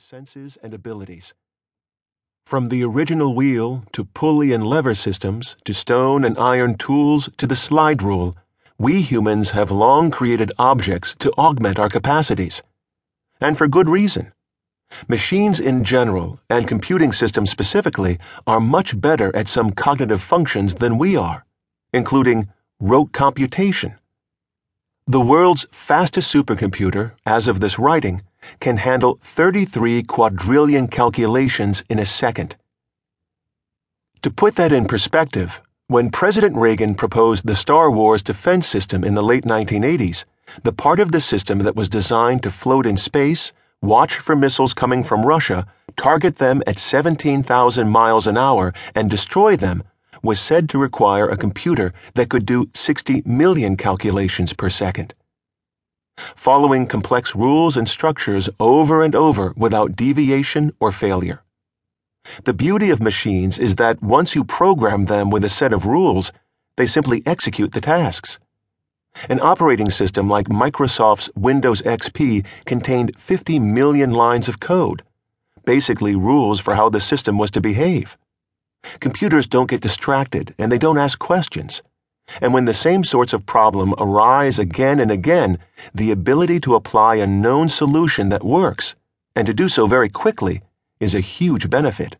senses and abilities. From the original wheel to pulley and lever systems to stone and iron tools to the slide rule, we humans have long created objects to augment our capacities. And for good reason. Machines in general, and computing systems specifically, are much better at some cognitive functions than we are, including rote computation. The world's fastest supercomputer, as of this writing, can handle 33 quadrillion calculations in a second. To put that in perspective, when President Reagan proposed the Star Wars defense system in the late 1980s, the part of the system that was designed to float in space, watch for missiles coming from Russia, target them at 17,000 miles an hour, and destroy them was said to require a computer that could do 60 million calculations per second. Following complex rules and structures over and over without deviation or failure. The beauty of machines is that once you program them with a set of rules, they simply execute the tasks. An operating system like Microsoft's Windows XP contained 50 million lines of code, basically rules for how the system was to behave. Computers don't get distracted and they don't ask questions. And when the same sorts of problem arise again and again, the ability to apply a known solution that works, and to do so very quickly, is a huge benefit.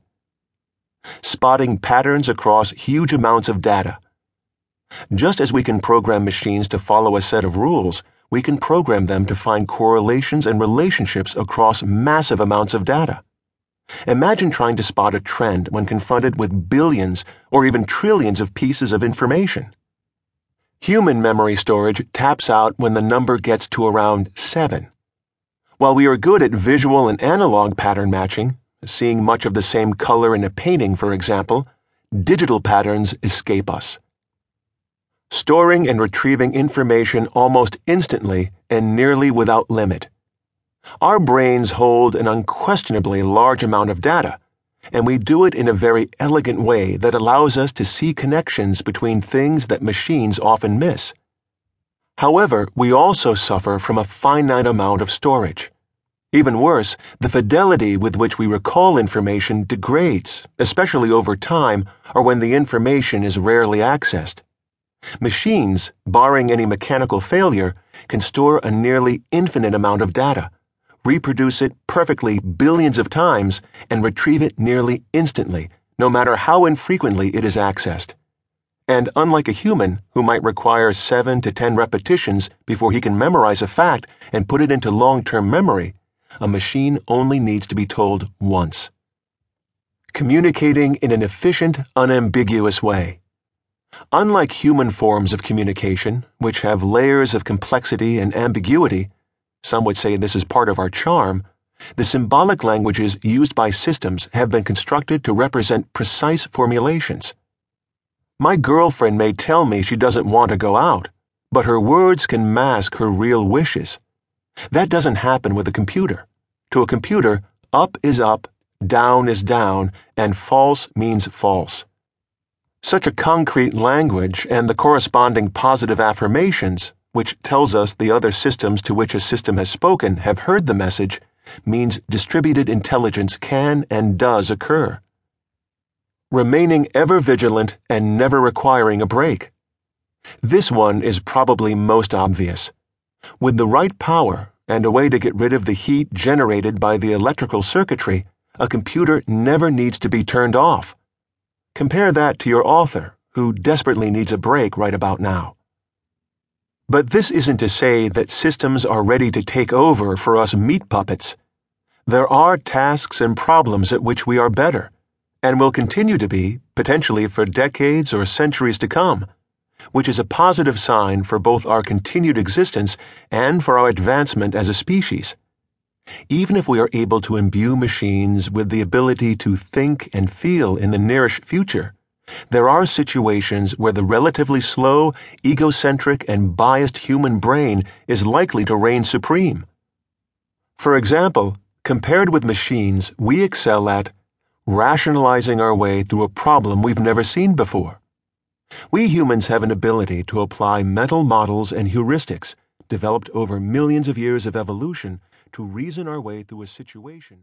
Spotting patterns across huge amounts of data. Just as we can program machines to follow a set of rules, we can program them to find correlations and relationships across massive amounts of data. Imagine trying to spot a trend when confronted with billions or even trillions of pieces of information. Human memory storage taps out when the number gets to around 7. While we are good at visual and analog pattern matching, seeing much of the same color in a painting, for example, digital patterns escape us. Storing and retrieving information almost instantly and nearly without limit. Our brains hold an unquestionably large amount of data, and we do it in a very elegant way that allows us to see connections between things that machines often miss. However, we also suffer from a finite amount of storage. Even worse, the fidelity with which we recall information degrades, especially over time or when the information is rarely accessed. Machines, barring any mechanical failure, can store a nearly infinite amount of data reproduce it perfectly billions of times, and retrieve it nearly instantly, no matter how infrequently it is accessed. And unlike a human, who might require 7 to 10 repetitions before he can memorize a fact and put it into long term memory, a machine only needs to be told once. Communicating in an efficient, unambiguous way. Unlike human forms of communication, which have layers of complexity and ambiguity, some would say this is part of our charm. The symbolic languages used by systems have been constructed to represent precise formulations. My girlfriend may tell me she doesn't want to go out, but her words can mask her real wishes. That doesn't happen with a computer. To a computer, up is up, down is down, and false means false. Such a concrete language and the corresponding positive affirmations which tells us the other systems to which a system has spoken have heard the message, means distributed intelligence can and does occur. Remaining ever vigilant and never requiring a break. This one is probably most obvious. With the right power and a way to get rid of the heat generated by the electrical circuitry, a computer never needs to be turned off. Compare that to your author, who desperately needs a break right about now. But this isn't to say that systems are ready to take over for us meat puppets. There are tasks and problems at which we are better, and will continue to be, potentially for decades or centuries to come, which is a positive sign for both our continued existence and for our advancement as a species. Even if we are able to imbue machines with the ability to think and feel in the nearish future, there are situations where the relatively slow, egocentric, and biased human brain is likely to reign supreme. For example, compared with machines, we excel at rationalizing our way through a problem we've never seen before. We humans have an ability to apply mental models and heuristics developed over millions of years of evolution to reason our way through a situation.